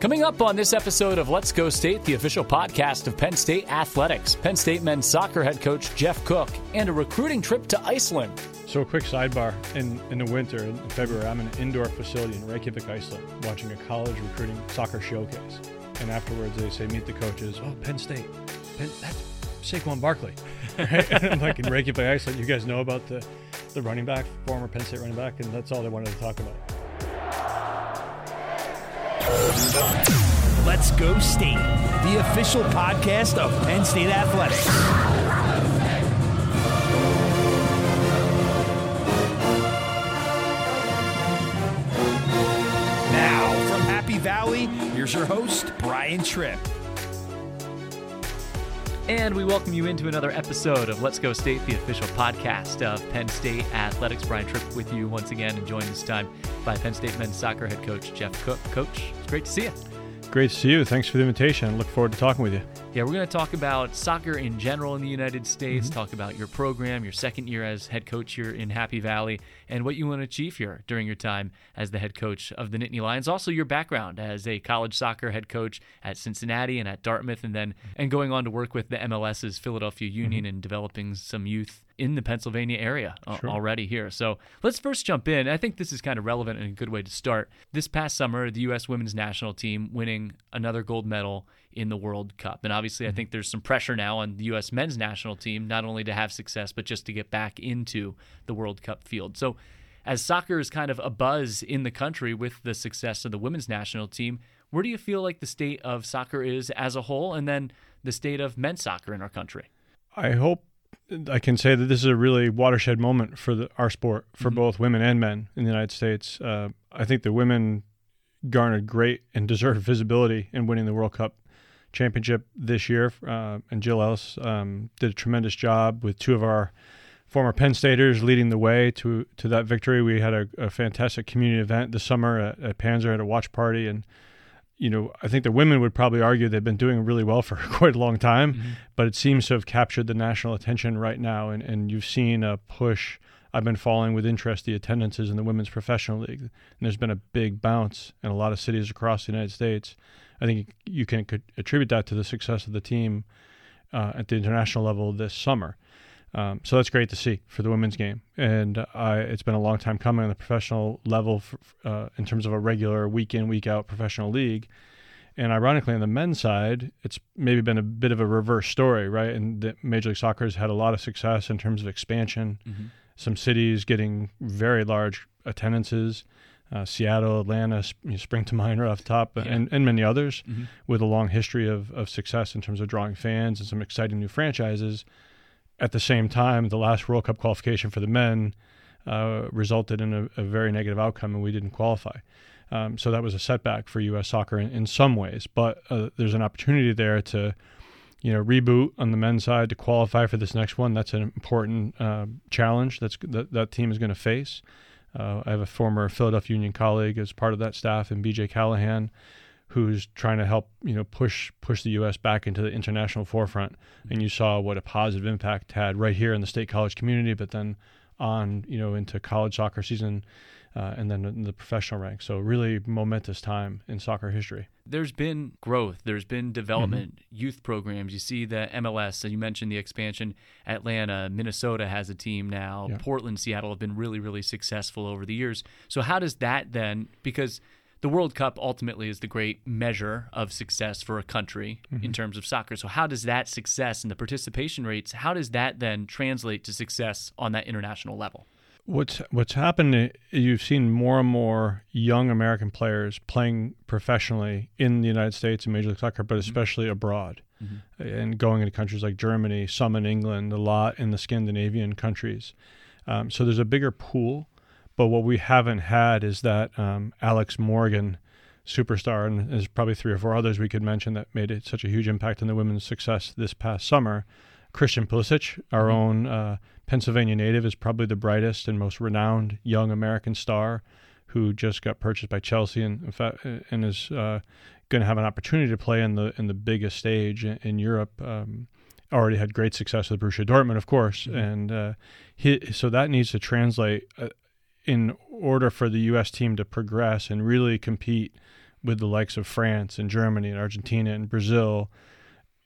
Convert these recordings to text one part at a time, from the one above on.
Coming up on this episode of Let's Go State, the official podcast of Penn State Athletics, Penn State men's soccer head coach Jeff Cook, and a recruiting trip to Iceland. So, a quick sidebar in, in the winter, in February, I'm in an indoor facility in Reykjavik, Iceland, watching a college recruiting soccer showcase. And afterwards, they say, Meet the coaches. Oh, Penn State. Penn, that's Saquon Barkley. Right? I'm like in Reykjavik, Iceland, you guys know about the, the running back, former Penn State running back, and that's all they wanted to talk about. Let's Go State, the official podcast of Penn State Athletics. Now, from Happy Valley, here's your host, Brian Tripp. And we welcome you into another episode of Let's Go State, the official podcast of Penn State Athletics. Brian Tripp with you once again, and joined this time by Penn State men's soccer head coach Jeff Cook. Coach, it's great to see you. Great to see you. Thanks for the invitation. Look forward to talking with you. Yeah, we're going to talk about soccer in general in the United States, mm-hmm. talk about your program, your second year as head coach here in Happy Valley, and what you want to achieve here during your time as the head coach of the Nittany Lions. Also, your background as a college soccer head coach at Cincinnati and at Dartmouth, and then and going on to work with the MLS's Philadelphia Union mm-hmm. and developing some youth in the Pennsylvania area sure. already here. So let's first jump in. I think this is kind of relevant and a good way to start. This past summer, the U.S. women's national team winning another gold medal in the World Cup. And obviously, I mm-hmm. think there's some pressure now on the U.S. men's national team, not only to have success, but just to get back into the World Cup field. So as soccer is kind of a buzz in the country with the success of the women's national team, where do you feel like the state of soccer is as a whole and then the state of men's soccer in our country? I hope I can say that this is a really watershed moment for the, our sport for mm-hmm. both women and men in the United States. Uh, I think the women garnered great and deserved visibility in winning the World Cup championship this year, uh, and Jill Ellis um, did a tremendous job with two of our former Penn Staters leading the way to to that victory. We had a, a fantastic community event this summer at, at Panzer at a watch party and you know, I think the women would probably argue they've been doing really well for quite a long time, mm-hmm. but it seems to have captured the national attention right now. And, and you've seen a push. I've been following with interest the attendances in the Women's Professional League, and there's been a big bounce in a lot of cities across the United States. I think you can attribute that to the success of the team uh, at the international level this summer. Um, so that's great to see for the women's game, and I, it's been a long time coming on the professional level for, uh, in terms of a regular week in week out professional league. And ironically, on the men's side, it's maybe been a bit of a reverse story, right? And the Major League Soccer has had a lot of success in terms of expansion. Mm-hmm. Some cities getting very large attendances. Uh, Seattle, Atlanta you know, spring to mind right off the top, yeah. and, and many others mm-hmm. with a long history of, of success in terms of drawing fans and some exciting new franchises at the same time, the last World Cup qualification for the men uh, resulted in a, a, very negative outcome, and we didn't qualify. Um, so that was a setback for U.S. soccer in, in some ways. But uh, there's an opportunity there to, you know, reboot on the men's side to qualify for this next one. That's an important uh, challenge that's that that team is going to face. Uh, I have a former Philadelphia Union colleague as part of that staff, and B.J. Callaghan who's trying to help you know push push the U.S. back into the international forefront. And you saw what a positive impact had right here in the state college community, but then on you know into college soccer season. Uh, and then in the professional ranks. So really momentous time in soccer history. There's been growth. There's been development. Mm-hmm. Youth programs. You see the MLS. And you mentioned the expansion. Atlanta, Minnesota has a team now. Yeah. Portland, Seattle have been really, really successful over the years. So how does that then? Because the World Cup ultimately is the great measure of success for a country mm-hmm. in terms of soccer. So how does that success and the participation rates, how does that then translate to success on that international level? What's what's happened uh, you've seen more and more young American players playing professionally in the United States and Major League Soccer, but mm-hmm. especially mm-hmm. abroad. Mm-hmm. And going into countries like Germany, some in England, a lot in the Scandinavian countries. Um, so there's a bigger pool but what we haven't had is that um, Alex Morgan superstar, and there's probably three or four others we could mention that made it such a huge impact on the women's success this past summer. Christian Pulisic, our mm-hmm. own uh, Pennsylvania native, is probably the brightest and most renowned young American star who just got purchased by Chelsea and in fact, and is uh, going to have an opportunity to play in the in the biggest stage in, in Europe. Um, already had great success with Borussia Dortmund, of course, mm-hmm. and uh, he, so that needs to translate uh, in order for the U.S. team to progress and really compete with the likes of France and Germany and Argentina and Brazil,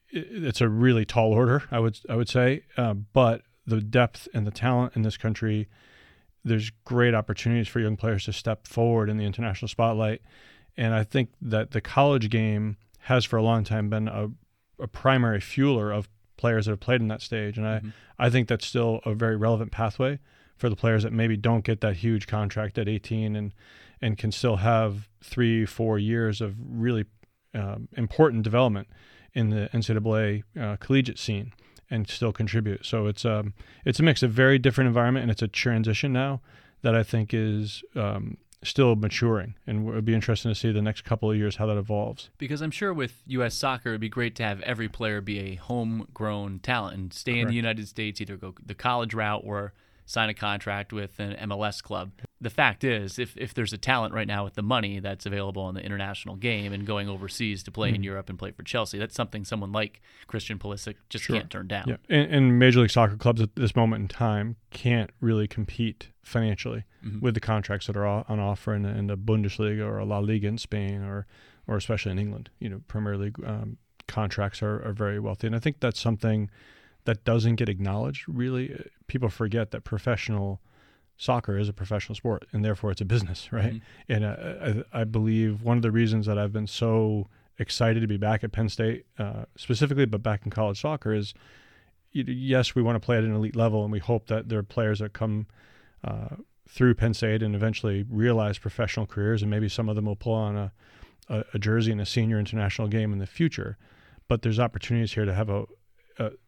it's a really tall order. I would I would say, uh, but the depth and the talent in this country, there's great opportunities for young players to step forward in the international spotlight, and I think that the college game has for a long time been a, a primary fueler of players that have played in that stage, and mm-hmm. I I think that's still a very relevant pathway for the players that maybe don't get that huge contract at 18 and and can still have three four years of really um, important development in the NCAA uh, collegiate scene and still contribute. So it's um it's a mix, a very different environment, and it's a transition now that I think is um, still maturing, and it would be interesting to see the next couple of years how that evolves. Because I'm sure with U.S. soccer, it'd be great to have every player be a homegrown talent and stay Correct. in the United States, either go the college route or sign a contract with an MLS club. The fact is, if, if there's a talent right now with the money that's available in the international game and going overseas to play mm-hmm. in Europe and play for Chelsea, that's something someone like Christian Pulisic just sure. can't turn down. Yeah, and, and, Major League Soccer clubs at this moment in time can't really compete financially mm-hmm. with the contracts that are on offer in, in the Bundesliga or La Liga in Spain or or especially in England. You know, Premier League um, contracts are, are very wealthy, and I think that's something that doesn't get acknowledged. Really, uh, people forget that professional soccer is a professional sport, and therefore it's a business, right? Mm-hmm. And uh, I, I, believe one of the reasons that I've been so excited to be back at Penn State, uh, specifically, but back in college soccer, is yes, we want to play at an elite level, and we hope that there are players that come. Uh, through Penn State and eventually realize professional careers, and maybe some of them will pull on a, a, a jersey in a senior international game in the future. But there's opportunities here to have a,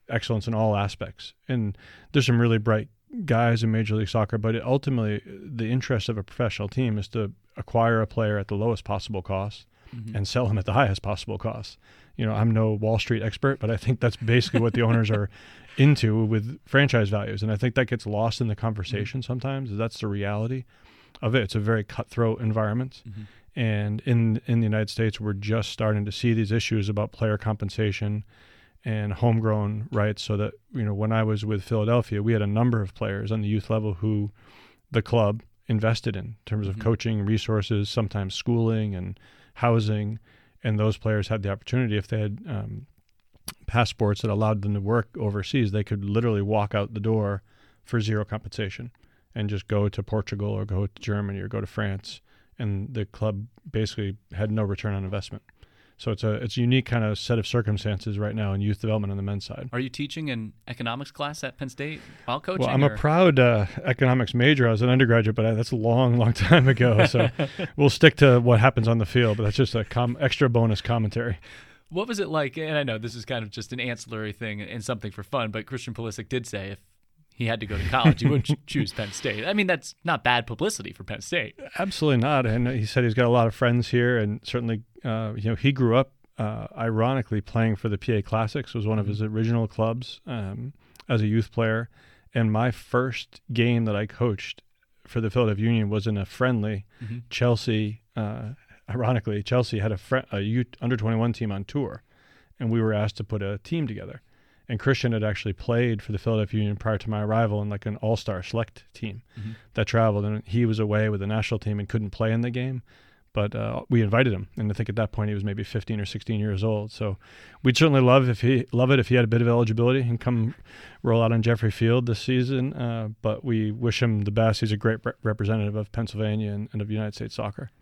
excellence in all aspects. And there's some really bright guys in Major League Soccer, but it ultimately, the interest of a professional team is to acquire a player at the lowest possible cost mm-hmm. and sell him at the highest possible cost. You know, I'm no Wall Street expert, but I think that's basically what the owners are into with franchise values. And I think that gets lost in the conversation mm-hmm. sometimes. That's the reality of it. It's a very cutthroat environment. Mm-hmm. And in in the United States, we're just starting to see these issues about player compensation and homegrown rights so that you know when I was with Philadelphia we had a number of players on the youth level who the club invested in, in terms of mm-hmm. coaching resources sometimes schooling and housing. And those players had the opportunity if they had um, passports that allowed them to work overseas they could literally walk out the door for zero compensation and just go to Portugal or go to Germany or go to France. And the club basically had no return on investment so it's a it's a unique kind of set of circumstances right now in youth development on the men's side. Are you teaching an economics class at Penn State while coaching? Well, I'm or? a proud uh, economics major. I was an undergraduate, but I, that's a long, long time ago. So we'll stick to what happens on the field. But that's just a com- extra bonus commentary. What was it like? And I know this is kind of just an ancillary thing and something for fun, but Christian Pulisic did say if he had to go to college, he wouldn't choose Penn State. I mean, that's not bad publicity for Penn State. Absolutely not. And he said he's got a lot of friends here, and certainly, uh, you know, he grew up uh, ironically playing for the PA Classics. Was one of his mm-hmm. original clubs um, as a youth player, and my first game that I coached for the Philadelphia Union was in a friendly. Mm-hmm. Chelsea, uh, ironically, Chelsea had a, fr- a youth under twenty one team on tour, and we were asked to put a team together and Christian had actually played for the Philadelphia Union prior to my arrival in like an all-star select team mm-hmm. that traveled, and he was away with the national team and couldn't play in the game. But uh, we invited him, and I think at that point he was maybe 15 or 16 years old. So we'd certainly love if he love it if he had a bit of eligibility and come roll out on Jeffrey Field this season. Uh, but we wish him the best. He's a great re- representative of Pennsylvania and, and of United States soccer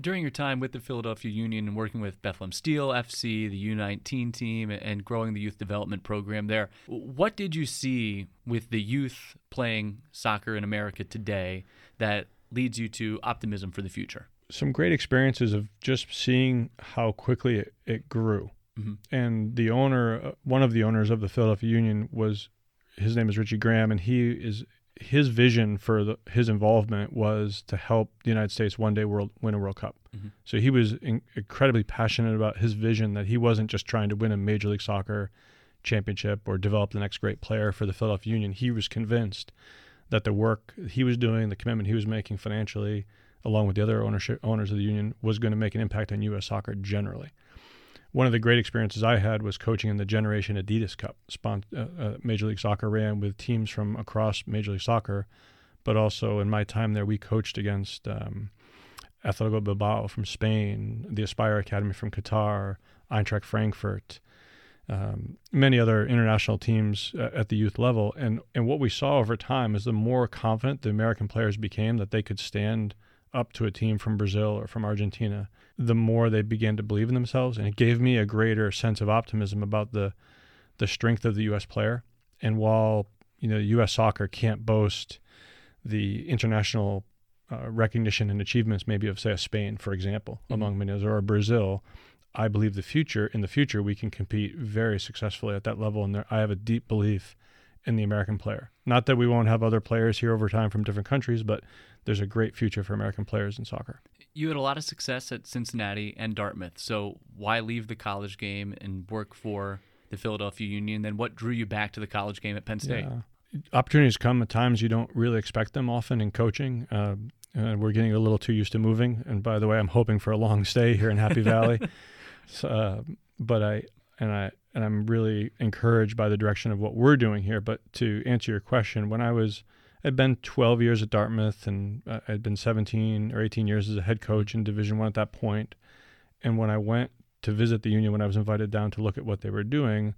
during your time with the Philadelphia Union and working with Bethlehem Steel FC, the U19 team, and growing the youth development program there, what did you see with the youth playing soccer in America today that leads you to optimism for the future? Some great experiences of just seeing how quickly it, it grew. Mm-hmm. And the owner, uh, one of the owners of the Philadelphia Union was, his name is Richie Graham, and he is his vision for the, his involvement was to help the United States one day world win a World Cup. Mm-hmm. So he was in, incredibly passionate about his vision that he wasn't just trying to win a Major League Soccer championship or develop the next great player for the Philadelphia Union. He was convinced that the work he was doing, the commitment he was making financially, along with the other ownership owners of the union, was going to make an impact on U.S. soccer generally one of the great experiences I had was coaching in the Generation Adidas Cup, spon- uh, uh, Major League Soccer ran with teams from across Major League Soccer, but also in my time there, we coached against um, Atletico Bilbao from Spain, the Aspire Academy from Qatar, Eintracht Frankfurt, um, many other international teams uh, at the youth level. And, and what we saw over time is the more confident the American players became that they could stand up to a team from Brazil or from Argentina, the more they began to believe in themselves. And it gave me a greater sense of optimism about the, the strength of the U.S. player. And while you know U.S. soccer can't boast the international uh, recognition and achievements, maybe of say a Spain, for example, mm-hmm. among many others, or Brazil, I believe the future in the future we can compete very successfully at that level, and there, I have a deep belief in the American player. Not that we won't have other players here over time from different countries, but there's a great future for American players in soccer. You had a lot of success at Cincinnati and Dartmouth, so why leave the college game and work for the Philadelphia Union? Then what drew you back to the college game at Penn State? Yeah. Opportunities come at times you don't really expect them often in coaching. Uh, and we're getting a little too used to moving. And by the way, I'm hoping for a long stay here in Happy Valley. So, uh, but I and I and I'm really encouraged by the direction of what we're doing here. But to answer your question, when I was I'd been 12 years at Dartmouth, and uh, I'd been 17 or 18 years as a head coach in Division One at that point. And when I went to visit the union, when I was invited down to look at what they were doing,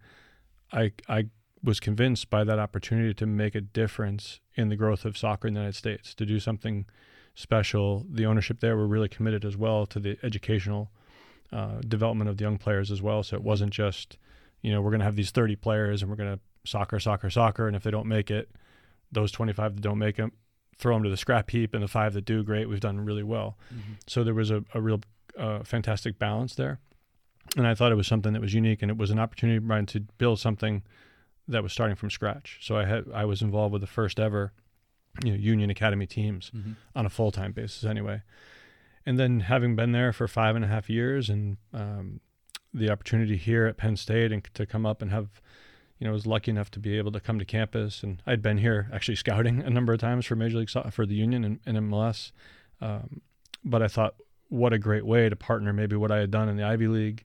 I I was convinced by that opportunity to make a difference in the growth of soccer in the United States, to do something special. The ownership there were really committed as well to the educational uh, development of the young players as well. So it wasn't just, you know, we're going to have these 30 players and we're going to soccer, soccer, soccer. And if they don't make it, those 25 that don't make them, throw them to the scrap heap. And the five that do, great, we've done really well. Mm-hmm. So there was a, a real uh, fantastic balance there. And I thought it was something that was unique and it was an opportunity, Brian, to build something that was starting from scratch. So I had I was involved with the first ever you know Union Academy teams mm-hmm. on a full time basis anyway and then having been there for five and a half years and um, the opportunity here at Penn State and to come up and have, you know, was lucky enough to be able to come to campus and I'd been here actually scouting a number of times for Major League for the Union and, and MLS. Um, but I thought, what a great way to partner maybe what I had done in the Ivy League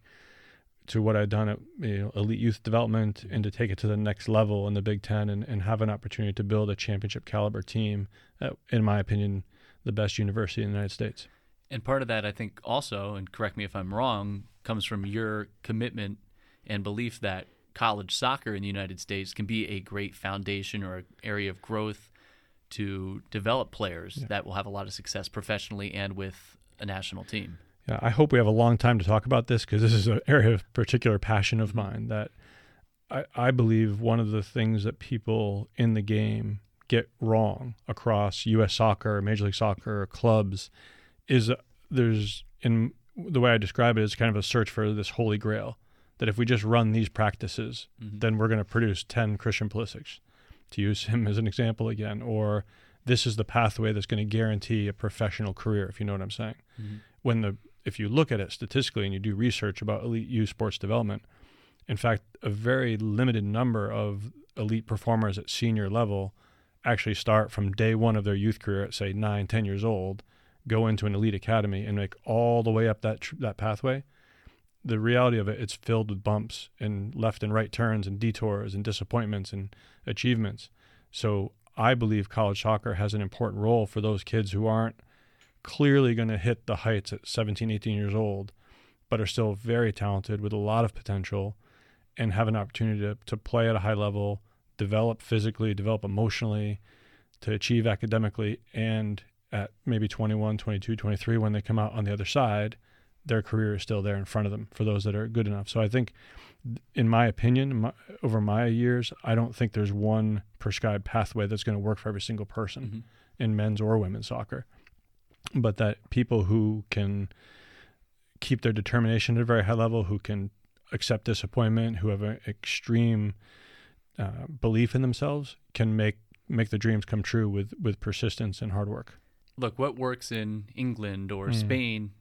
to what I'd done at you know, elite youth development and to take it to the next level in the Big Ten and, and have an opportunity to build a championship caliber team, at, in my opinion, the best university in the United States. And part of that, I think, also, and correct me if I'm wrong, comes from your commitment and belief that college soccer in the United States can be a great foundation or area of growth to develop players yeah. that will have a lot of success professionally and with a national team. Yeah, I hope we have a long time to talk about this because this is an area of particular passion of mine. That I, I believe one of the things that people in the game get wrong across U.S. soccer, Major League Soccer, clubs is there's in the way I describe it is kind of a search for this holy grail that if we just run these practices, mm-hmm. then we're going to produce 10 Christian Pulisic, to use him as an example again, or this is the pathway that's going to guarantee a professional career, if you know what I'm saying. Mm-hmm. When the if you look at it statistically and you do research about elite youth sports development, in fact, a very limited number of elite performers at senior level actually start from day one of their youth career at say nine, ten years old go into an elite academy and make all the way up that tr- that pathway, the reality of it, it's filled with bumps and left and right turns and detours and disappointments and achievements. So I believe college soccer has an important role for those kids who aren't clearly going to hit the heights at 17, 18 years old, but are still very talented with a lot of potential and have an opportunity to, to play at a high level, develop physically, develop emotionally, to achieve academically, and at maybe 21, 22, 23 when they come out on the other side, their career is still there in front of them for those that are good enough. So I think, in my opinion, my, over my years, I don't think there's one prescribed pathway that's going to work for every single person mm-hmm. in men's or women's soccer. But that people who can keep their determination at a very high level, who can accept disappointment, who have an extreme uh, belief in themselves, can make make the dreams come true with with persistence and hard work look, what works in England or mm. Spain,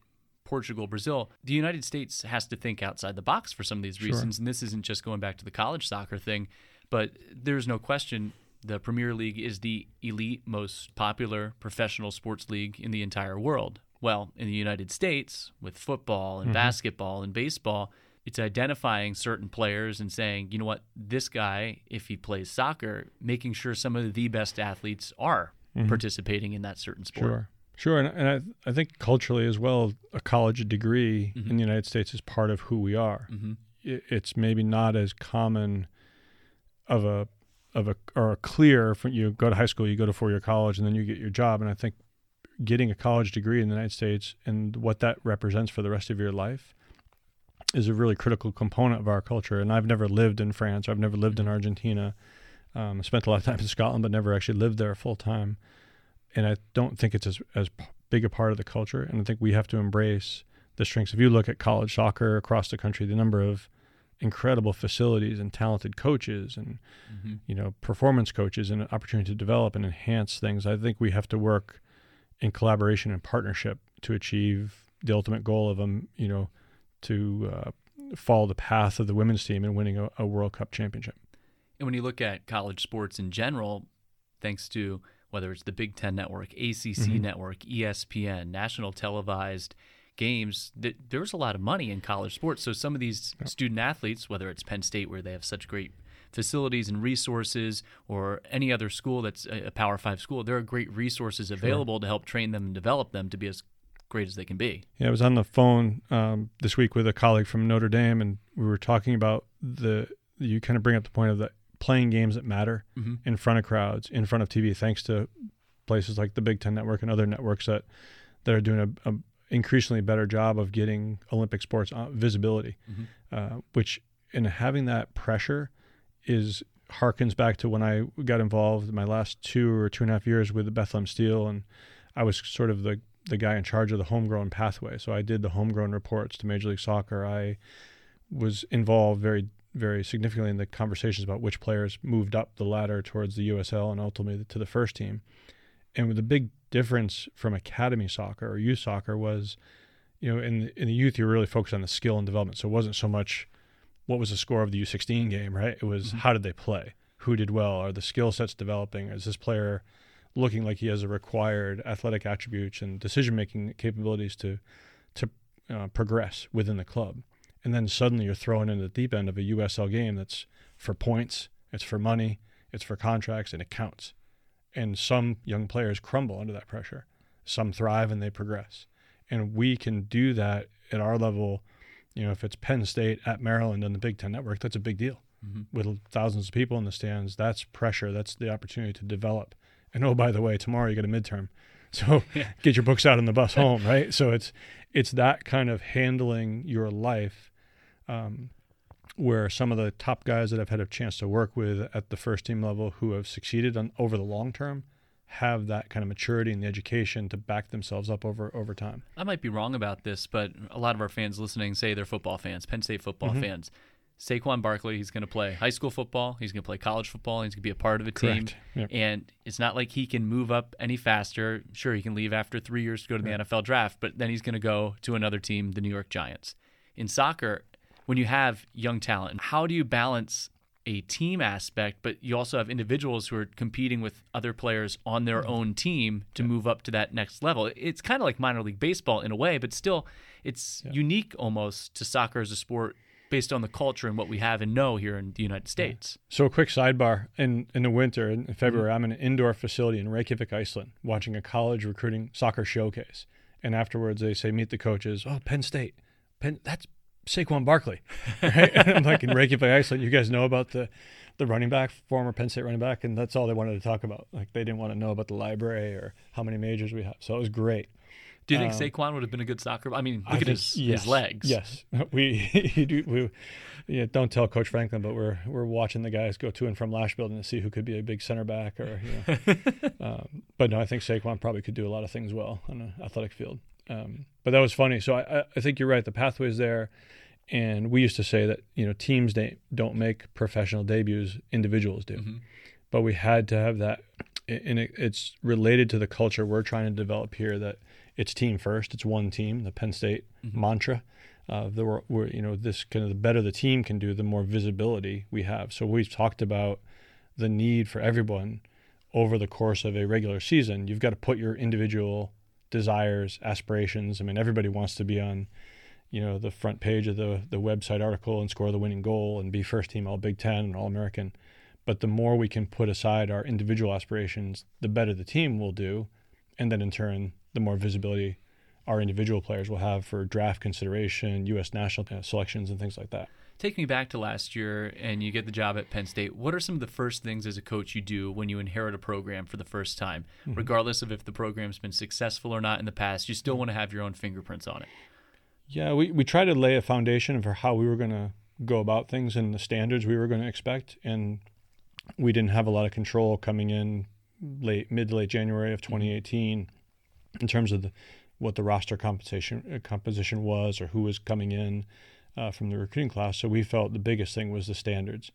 Portugal, Brazil, the United States has to think outside the box for some of these reasons. Sure. And this isn't just going back to the college soccer thing, but there's no question the Premier League is the elite, most popular professional sports league in the entire world. Well, in the United States, with football and mm-hmm. basketball and baseball, it's identifying certain players and saying, you know what, this guy, if he plays soccer, making sure some of the best athletes are mm-hmm. participating in that certain sport. Sure. Sure, and, and I, I think culturally as well, a college degree Mhm. in the United States is part of who we are. Mm-hmm. it, it's maybe not as common of a of a or a clear from you go to high school, you go to four year college, and then you get your job. And I think getting a college degree in the United States and what that represents for the rest of your life is a really critical component of our culture. And I've never lived in France. Or I've never lived in Argentina. Um, I spent a lot of time in Scotland, but never actually lived there full time. And I don't think it's as as big a part of the culture. And I think we have to embrace the strengths. If you look at college soccer across the country, the number of incredible facilities and talented coaches and Mm-hmm. you know performance coaches and an opportunity to develop and enhance things i think we have to work in collaboration and partnership to achieve the ultimate goal of them you know to uh, follow the path of the women's team and winning a, a world cup championship And when you look at college sports in general, thanks to whether it's the Big Ten Network, ACC Mhm. Network, ESPN, national televised games, th- there's a lot of money in college sports. So some of these Yeah. student athletes, whether it's Penn State where they have such great facilities and resources, or any other school that's a a Power Five school, there are great resources available to help train them and develop them to be as great as they can be. Yeah, I was on the phone um, this week with a colleague from Notre Dame, and we were talking about the. You kind of bring up the point of the playing games that matter Mm-hmm. in front of crowds, in front of TV, thanks to places like the Big Ten Network and other networks that that are doing a, a increasingly better job of getting Olympic sports uh, visibility, Mhm. uh, which in having that pressure is harkens back to when I got involved in my last two or two and a half years with the Bethlehem Steel, and I was sort of the the guy in charge of the homegrown pathway. So I did the homegrown reports to Major League Soccer. I was involved very very significantly in the conversations about which players moved up the ladder towards the USL and ultimately to the first team. And the big difference from academy soccer or youth soccer was, you know, in the, in the youth you're really focused on the skill and development. So it wasn't so much what was the score of the U16 game, right? It was Mhm. how did they play? Who did well? Are the skill sets developing? Is this player looking like he has the required athletic attributes and decision making capabilities to to uh, progress within the club? And then suddenly you're thrown into the deep end of a USL game that's for points, it's for money, it's for contracts, and it counts. And some young players crumble under that pressure. Some thrive and they progress. And we can do that at our level. You know, if it's Penn State at Maryland on the Big Ten Network, that's a big deal. Mhm. With thousands of people in the stands, that's pressure. That's the opportunity to develop. And oh, by the way, tomorrow you get a midterm, so Yeah. get your books out on the bus home, right? So it's it's that kind of handling your life um, where some of the top guys that I've had a chance to work with at the first team level who have succeeded on, over the long term have that kind of maturity and the education to back themselves up over over time. I might be wrong about this, but a lot of our fans listening say they're football fans, Penn State football Mhm. fans. Saquon Barkley, he's going to play high school football. He's going to play college football. He's going to be a part of a team. Yep. And it's not like he can move up any faster. Sure, he can leave after three years to go to the. NFL draft, but then he's going to go to another team, the New York Giants. In soccer, when you have young talent, how do you balance a team aspect, but you also have individuals who are competing with other players on their mm-hmm. own team to move up to that next level? It's kind of like minor league baseball in a way, but still, it's Yeah. unique almost to soccer as a sport based on the culture and what we have and know here in the United States. So a quick sidebar: in in the winter, in mm-hmm. February, I'm in an indoor facility in Reykjavik, Iceland, watching a college recruiting soccer showcase. And afterwards, they say, "Meet the coaches." Oh, Penn State, Penn. That's Saquon Barkley, right? I'm like in Reykjavik, Iceland. You guys know about the the running back, former Penn State running back, and that's all they wanted to talk about. Like they didn't want to know about the library or how many majors we have. So it was great. Do you think Um, Saquon would have been a good soccer? I mean, look I at think- his, yes, his legs. Yes, we. We, yeah, don't tell Coach Franklin, but we're we're watching the guys go to and from Lasch Building to see who could be a big center back or. You know. um, but no, I think Saquon probably could do a lot of things well on an athletic field. Um, but that was funny. So I, I- think you're right. The pathway's there, and we used to say that you know teams don't don't make professional debuts, individuals do Mhm. but we had to have that and it, it's related to the culture we're trying to develop here that it's team first it's one team the penn state Mhm. mantra uh, the we're, we're, you know this kind of the better the team can do the more visibility we have so we've talked about the need for everyone over the course of a regular season you've got to put your individual desires aspirations i mean everybody wants to be on you know the front page of the the website article and score the winning goal and be first team all big 10 and all american but the more we can put aside our individual aspirations, the better the team will do, and then in turn the more visibility our individual players will have for draft consideration, U.S. national selections, and things like that. Take me back to last year and you get the job at Penn State. What are some of the first things as a coach you do when you inherit a program for the first time? Mm-hmm. Regardless of if the program's been successful or not in the past, you still want to have your own fingerprints on it. Yeah, we, we try to lay a foundation for how we were going to go about things and the standards we were going to expect. And we didn't have a lot of control coming in late mid to late January of 2018 in terms of the, what the roster composition uh, composition was or who was coming in uh, from the recruiting class. So we felt the biggest thing was the standards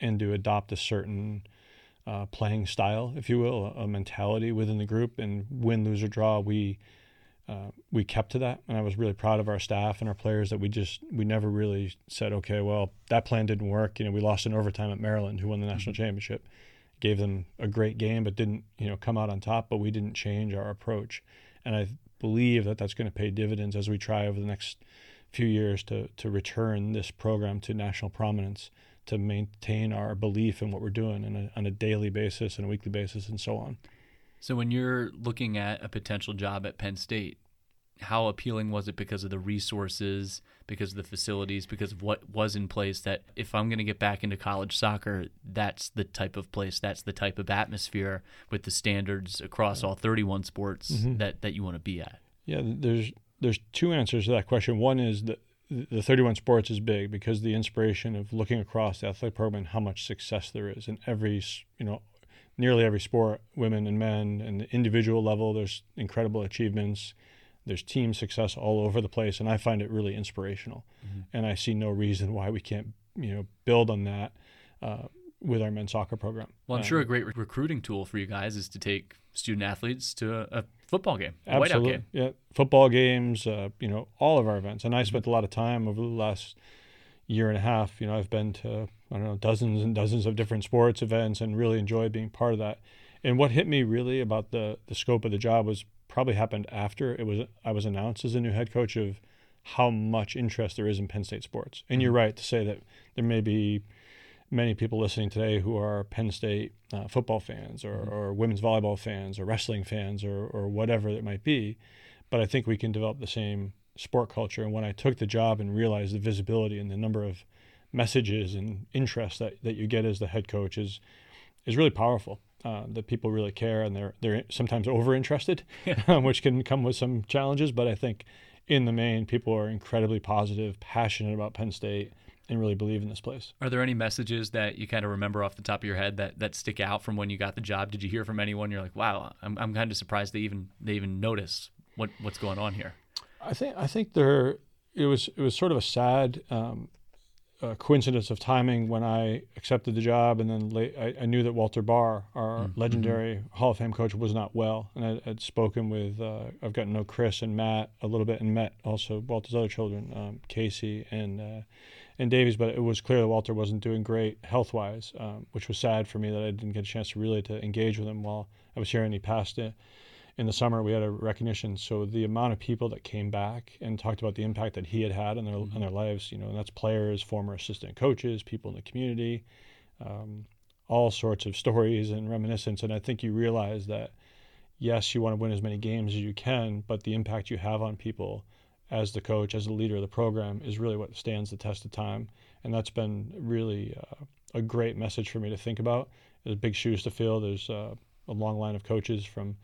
and to adopt a certain uh, playing style, if you will, a, a, mentality within the group. And win, lose, or draw, we uh, we kept to that, and I was really proud of our staff and our players that we just we never really said, okay, well that plan didn't work. You know, we lost in overtime at Maryland, who won the national mm-hmm. championship, gave them a great game, but didn't you know come out on top. But we didn't change our approach, and I believe that that's going to pay dividends as we try over the next few years to to return this program to national prominence, to maintain our belief in what we're doing on a, on a daily basis and a weekly basis, and so on. So when you're looking at a potential job at Penn State, how appealing was it because of the resources, because of the facilities, because of what was in place that if I'm going to get back into college soccer, that's the type of place, that's the type of atmosphere with the standards across all 31 sports mm-hmm. that that you want to be at. Yeah, there's there's two answers to that question. One is that the 31 sports is big because the inspiration of looking across the athletic program and how much success there is in every you know nearly every sport, women and men, and the individual level, there's incredible achievements. There's team success all over the place, and I find it really inspirational. Mm-hmm. And I see no reason why we can't, you know, build on that uh, with our men's soccer program. Well, I'm um, sure a great re- recruiting tool for you guys is to take student athletes to a, a football game, absolutely, game. yeah, football games, uh, you know, all of our events. And I mm-hmm. spent a lot of time over the last year and a half. You know, I've been to I don't know dozens and dozens of different sports events and really enjoyed being part of that. And what hit me really about the the scope of the job was probably happened after it was I was announced as a new head coach of how much interest there is in Penn State sports. And you're mm-hmm. right to say that there may be many people listening today who are Penn State uh, football fans or, mm-hmm. or women's volleyball fans or wrestling fans or, or whatever it might be. But I think we can develop the same sport culture. And when I took the job and realized the visibility and the number of messages and interest that, that you get as the head coach is is really powerful. Uh, that people really care and they're they're sometimes over interested, um, which can come with some challenges. But I think in the main, people are incredibly positive, passionate about Penn State, and really believe in this place. Are there any messages that you kind of remember off the top of your head that, that stick out from when you got the job? Did you hear from anyone? You're like, wow, I'm, I'm kind of surprised they even they even notice what what's going on here. I think I think there it was it was sort of a sad um, uh, coincidence of timing when I accepted the job, and then late, I, I, knew that Walter Bahr, our mm-hmm. legendary Hall of Fame coach, was not well, and I had spoken with uh, I've gotten to know Chris and Matt a little bit, and met also Walter's other children, um, Casey and uh, and Davies, but it was clear that Walter wasn't doing great health wise, um, which was sad for me that I didn't get a chance to really to engage with him while I was here, and he passed it in the summer we had a recognition. So the amount of people that came back and talked about the impact that he had had on their mm-hmm. on their lives, you know, and that's players, former assistant coaches, people in the community, um, all sorts of stories and reminiscence. And I think you realize that yes, you want to win as many games as you can, but the impact you have on people as the coach, as the leader of the program, is really what stands the test of time. And that's been really uh, a great message for me to think about. There's big shoes to fill. There's uh, a long line of coaches from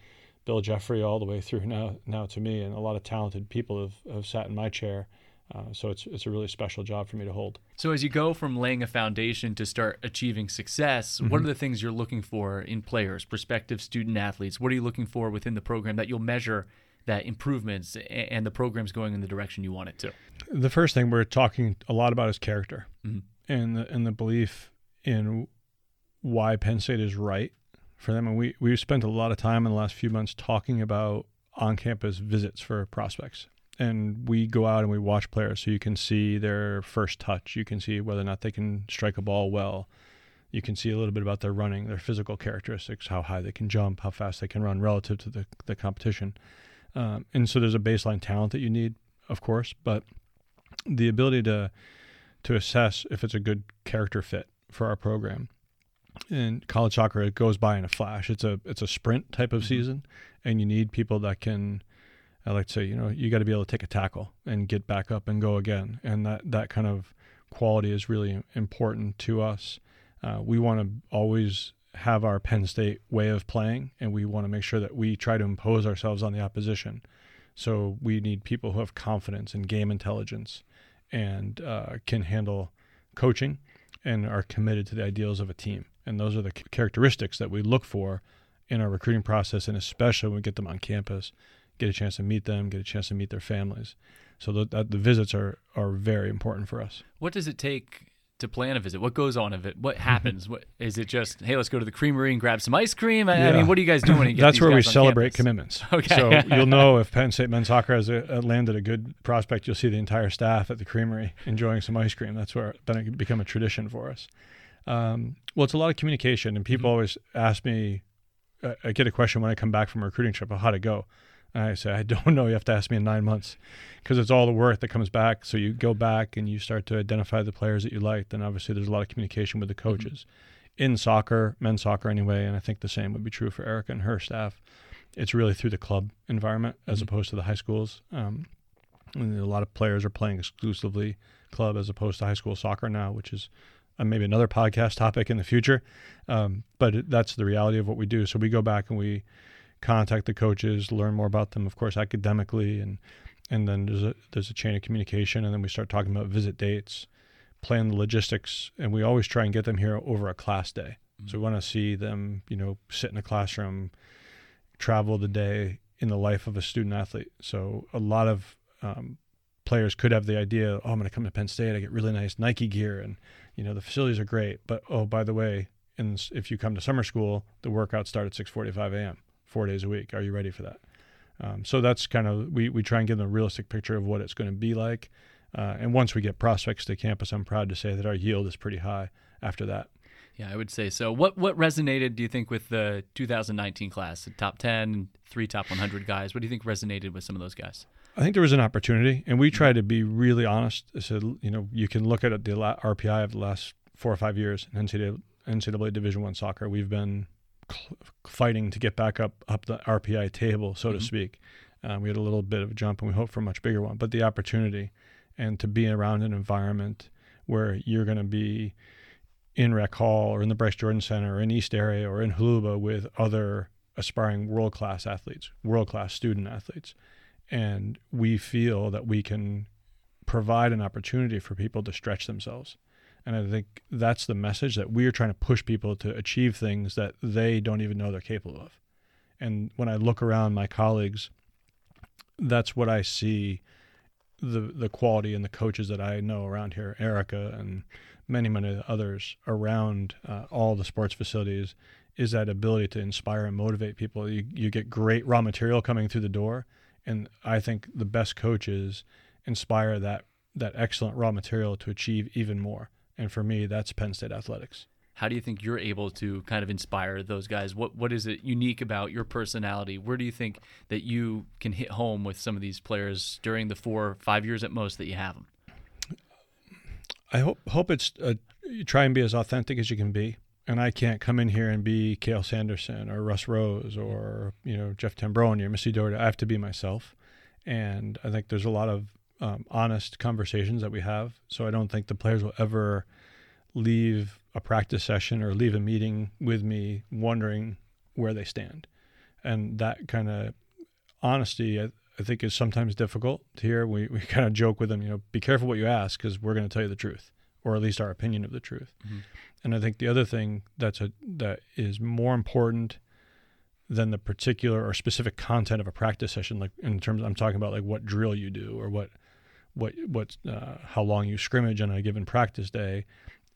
Bill Jeffrey all the way through now now to me, and a lot of talented people have, have sat in my chair. Uh, so it's it's a really special job for me to hold. So as you go from laying a foundation to start achieving success, mm-hmm. what are the things you're looking for in players, prospective student athletes? What are you looking for within the program that you'll measure that improvements and the program's going in the direction you want it to? The first thing we're talking a lot about is character mm-hmm. and the, and the belief in why Penn State is right for them. And we, we've spent a lot of time in the last few months talking about on campus visits for prospects. And we go out and we watch players so you can see their first touch. You can see whether or not they can strike a ball well. You can see a little bit about their running, their physical characteristics, how high they can jump, how fast they can run relative to the, the competition. Um, and so there's a baseline talent that you need, of course, but the ability to to assess if it's a good character fit for our program in college soccer it goes by in a flash. It's a it's a sprint type of mm-hmm. season, and you need people that can I like to say, you know, you got to be able to take a tackle and get back up and go again, and that that kind of quality is really important to us. Uh, we want to always have our Penn State way of playing, and we want to make sure that we try to impose ourselves on the opposition. So we need people who have confidence and game intelligence and uh, can handle coaching and are committed to the ideals of a team. And those are the characteristics that we look for in our recruiting process, and especially when we get them on campus, get a chance to meet them, get a chance to meet their families. So the, the visits are are very important for us. What does it take to plan a visit? What goes on of it? What happens? what is it? Just hey, let's go to the creamery and grab some ice cream. I, yeah. I mean, what are you guys doing? When you get That's where we campus? celebrate commitments. Okay. So you'll know if Penn State men's soccer has a, a landed a good prospect, you'll see the entire staff at the creamery enjoying some ice cream. That's where it's going to become a tradition for us. Um, well, it's a lot of communication, and people mm-hmm. always ask me. Uh, I get a question when I come back from a recruiting trip, of how to go. I say, I don't know. You have to ask me in nine months because it's all the work that comes back. So you go back and you start to identify the players that you like. Then obviously there's a lot of communication with the mm-hmm. coaches mm-hmm. in soccer, men's soccer anyway. And I think the same would be true for Erica and her staff. It's really through the club environment as mm-hmm. opposed to the high schools. Um, and a lot of players are playing exclusively club as opposed to high school soccer now, which is uh, maybe another podcast topic in the future. Um, but it, that's the reality of what we do. So we go back and we contact the coaches, learn more about them, of course, academically, and and then there's a there's a chain of communication, and then we start talking about visit dates, plan the logistics, and we always try and get them here over a class day. Mm-hmm. So we want to see them, you know, sit in a classroom, travel the day in the life of a student athlete. So a lot of um, players could have the idea, oh, I'm going to come to Penn State, I get really nice Nike gear, and you know the facilities are great, but oh, by the way, and if you come to summer school, the workouts start at 6:45 a.m four days a week. Are you ready for that? Um, so that's kind of we we try and give them a realistic picture of what it's going to be like. Uh, and once we get prospects to campus, I'm proud to say that our yield is pretty high after that. Yeah, I would say so. What what resonated? Do you think with the 2019 class, the top 10, three top 100 guys? What do you think resonated with some of those guys? I think there was an opportunity, and we tried to be really honest. So you know, you can look at the RPI of the last four or five years in NCAA, NCAA Division One soccer. We've been fighting to get back up up the RPI table, so mm-hmm. to speak. Uh, we had a little bit of a jump, and we hope for a much bigger one. But the opportunity and to be around an environment where you're going to be in Rec Hall or in the Bryce Jordan Center or in East Area or in Holuba with other aspiring world class athletes, world class student athletes. And we feel that we can provide an opportunity for people to stretch themselves. And I think that's the message that we're trying to push people to achieve things that they don't even know they're capable of. And when I look around my colleagues, that's what I see the the quality and the coaches that I know around here, Erica and many many others around uh, all the sports facilities, is that ability to inspire and motivate people. You you get great raw material coming through the door, and I think the best coaches inspire that that excellent raw material to achieve even more. And for me, that's Penn State athletics. How do you think you're able to kind of inspire those guys? What what is it unique about your personality? Where do you think that you can hit home with some of these players during the four five years at most that you have them? I hope hope it's uh, you try and be as authentic as you can be. And I can't come in here and be Cael Sanderson or Russ Rose or you know Jeff Tambroni or Missy Doherty. I have to be myself, and I think there's a lot of um, honest conversations that we have. So I don't think the players will ever leave a practice session or leave a meeting with me wondering where they stand. And that kind of honesty, I, I, think, is sometimes difficult to hear. We, we kind of joke with them, you know, be careful what you ask because we're going to tell you the truth, or at least our opinion of the truth. Mm-hmm. And I think the other thing that's a that is more important than the particular or specific content of a practice session, like in terms, I'm talking about like what drill you do or what what what uh, how long you scrimmage on a given practice day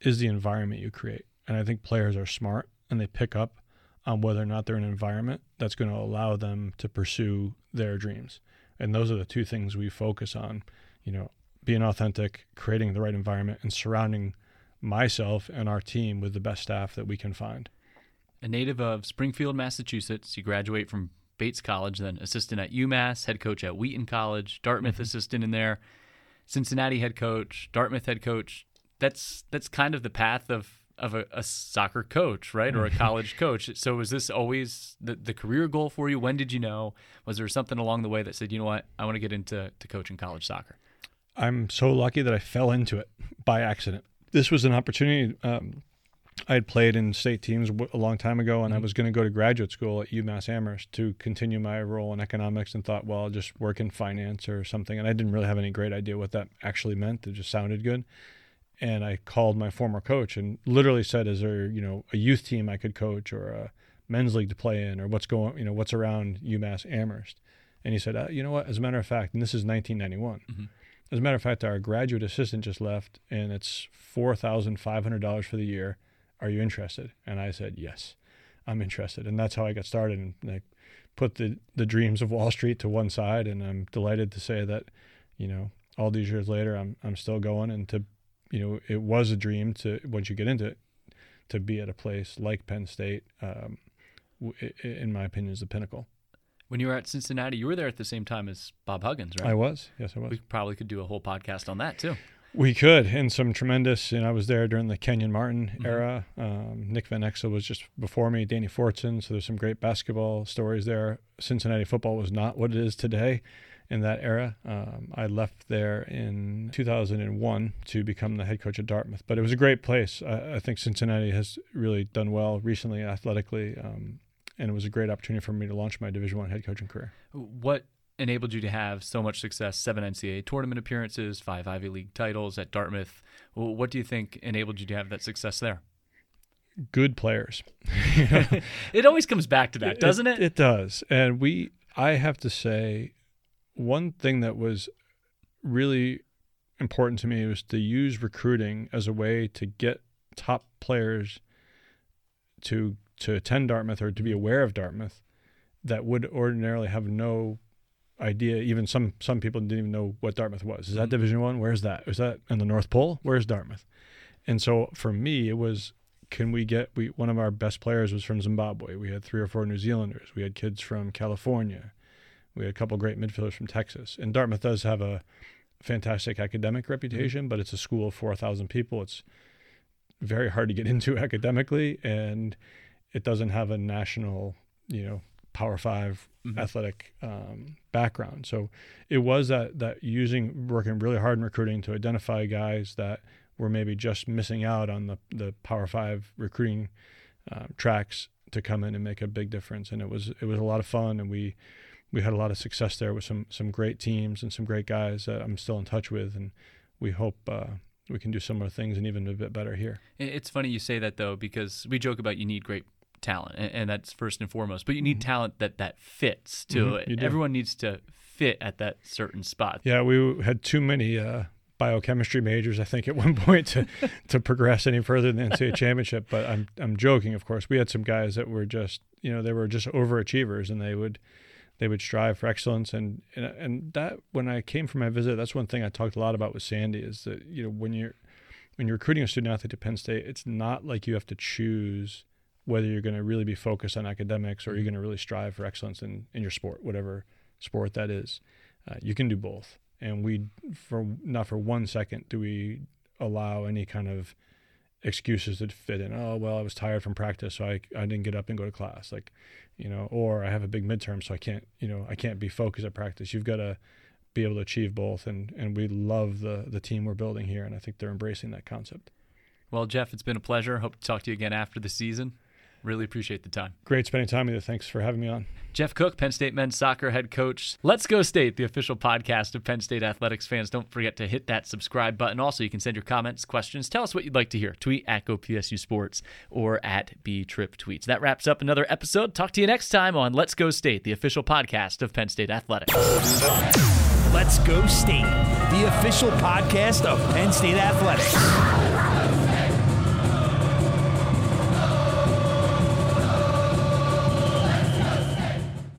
is the environment you create. And I think players are smart and they pick up on whether or not they're in an environment that's going to allow them to pursue their dreams. And those are the two things we focus on, you know, being authentic, creating the right environment and surrounding myself and our team with the best staff that we can find. A native of Springfield, Massachusetts, you graduate from Bates College, then assistant at UMass, head coach at Wheaton College, Dartmouth mm-hmm. assistant in there. Cincinnati head coach, Dartmouth head coach. That's that's kind of the path of of a, a soccer coach, right, or a college coach. So was this always the, the career goal for you? When did you know? Was there something along the way that said, you know what, I want to get into to coaching college soccer? I'm so lucky that I fell into it by accident. This was an opportunity. Um, I had played in state teams a long time ago, and mm-hmm. I was going to go to graduate school at UMass Amherst to continue my role in economics. And thought, well, I'll just work in finance or something. And I didn't really have any great idea what that actually meant. It just sounded good. And I called my former coach and literally said, "Is there, you know, a youth team I could coach or a men's league to play in, or what's going, you know, what's around UMass Amherst?" And he said, uh, "You know what? As a matter of fact, and this is 1991." Mm-hmm as a matter of fact, our graduate assistant just left, and it's four thousand five hundred dollars for the year. Are you interested? And I said yes, I'm interested, and that's how I got started. And I put the the dreams of Wall Street to one side, and I'm delighted to say that, you know, all these years later, I'm I'm still going, and to, you know, it was a dream to once you get into it, to be at a place like Penn State. Um, in my opinion, is the pinnacle when you were at Cincinnati, you were there at the same time as Bob Huggins, right? I was. Yes, I was. We probably could do a whole podcast on that too. We could, and some tremendous. And I was there during the Kenyon Martin mm-hmm. era. Um, Nick Van Exel was just before me. Danny Fortson. So there's some great basketball stories there. Cincinnati football was not what it is today in that era. Um, I left there in 2001 to become the head coach at Dartmouth, but it was a great place. I, I think Cincinnati has really done well recently athletically. Um, and it was a great opportunity for me to launch my Division One head coaching career. What enabled you to have so much success? Seven NCAA tournament appearances, five Ivy League titles at Dartmouth. What do you think enabled you to have that success there? Good players. it always comes back to that, doesn't it, it? It does. And we, I have to say, one thing that was really important to me was to use recruiting as a way to get top players to to attend Dartmouth or to be aware of Dartmouth that would ordinarily have no idea. Even some some people didn't even know what Dartmouth was. Is that mm-hmm. Division One? Where's that? Is that in the North Pole? Where's Dartmouth? And so for me, it was can we get we one of our best players was from Zimbabwe. We had three or four New Zealanders. We had kids from California. We had a couple great midfielders from Texas. And Dartmouth does have a fantastic academic reputation, mm-hmm. but it's a school of 4,000 people. It's very hard to get into academically and it doesn't have a national, you know, Power 5 mm-hmm. athletic um, background. So it was that that using working really hard in recruiting to identify guys that were maybe just missing out on the the Power Five recruiting um, tracks to come in and make a big difference. And it was it was a lot of fun, and we we had a lot of success there with some some great teams and some great guys that I'm still in touch with, and we hope. Uh, we can do similar things and even a bit better here. It's funny you say that though, because we joke about you need great talent, and, and that's first and foremost. But you need mm-hmm. talent that that fits to Mm-hmm, Everyone needs to fit at that certain spot. Yeah, we had too many uh, biochemistry majors, I think, at one point to to progress any further than the NCAA championship. But I'm I'm joking, of course. We had some guys that were just you know they were just overachievers, and they would they would strive for excellence and, and and that when I came for my visit, that's one thing I talked a lot about with Sandy is that you know when you're when you're recruiting a student athlete to Penn State, it's not like you have to choose whether you're going to really be focused on academics or you're mm-hmm. going to really strive for excellence in, in your sport, whatever sport that is. Uh, you can do both. And we, for not for one second, do we allow any kind of excuses that fit in. Oh, well, I was tired from practice, so I, I didn't get up and go to class. Like, you know, or I have a big midterm, so I can't, you know, I can't be focused at practice. You've got to be able to achieve both. And, and we love the, the team we're building here. And I think they're embracing that concept. Well, Jeff, it's been a pleasure. Hope to talk to you again after the season. Really appreciate the time. Great spending time with you. Thanks for having me on. Jeff Cook, Penn State men's soccer head coach. Let's Go State, the official podcast of Penn State athletics fans. Don't forget to hit that subscribe button. Also, you can send your comments, questions. Tell us what you'd like to hear. Tweet at GoPSU Sports or at B Trip Tweets. That wraps up another episode. Talk to you next time on Let's Go State, the official podcast of Penn State athletics. Let's Go State, the official podcast of Penn State athletics.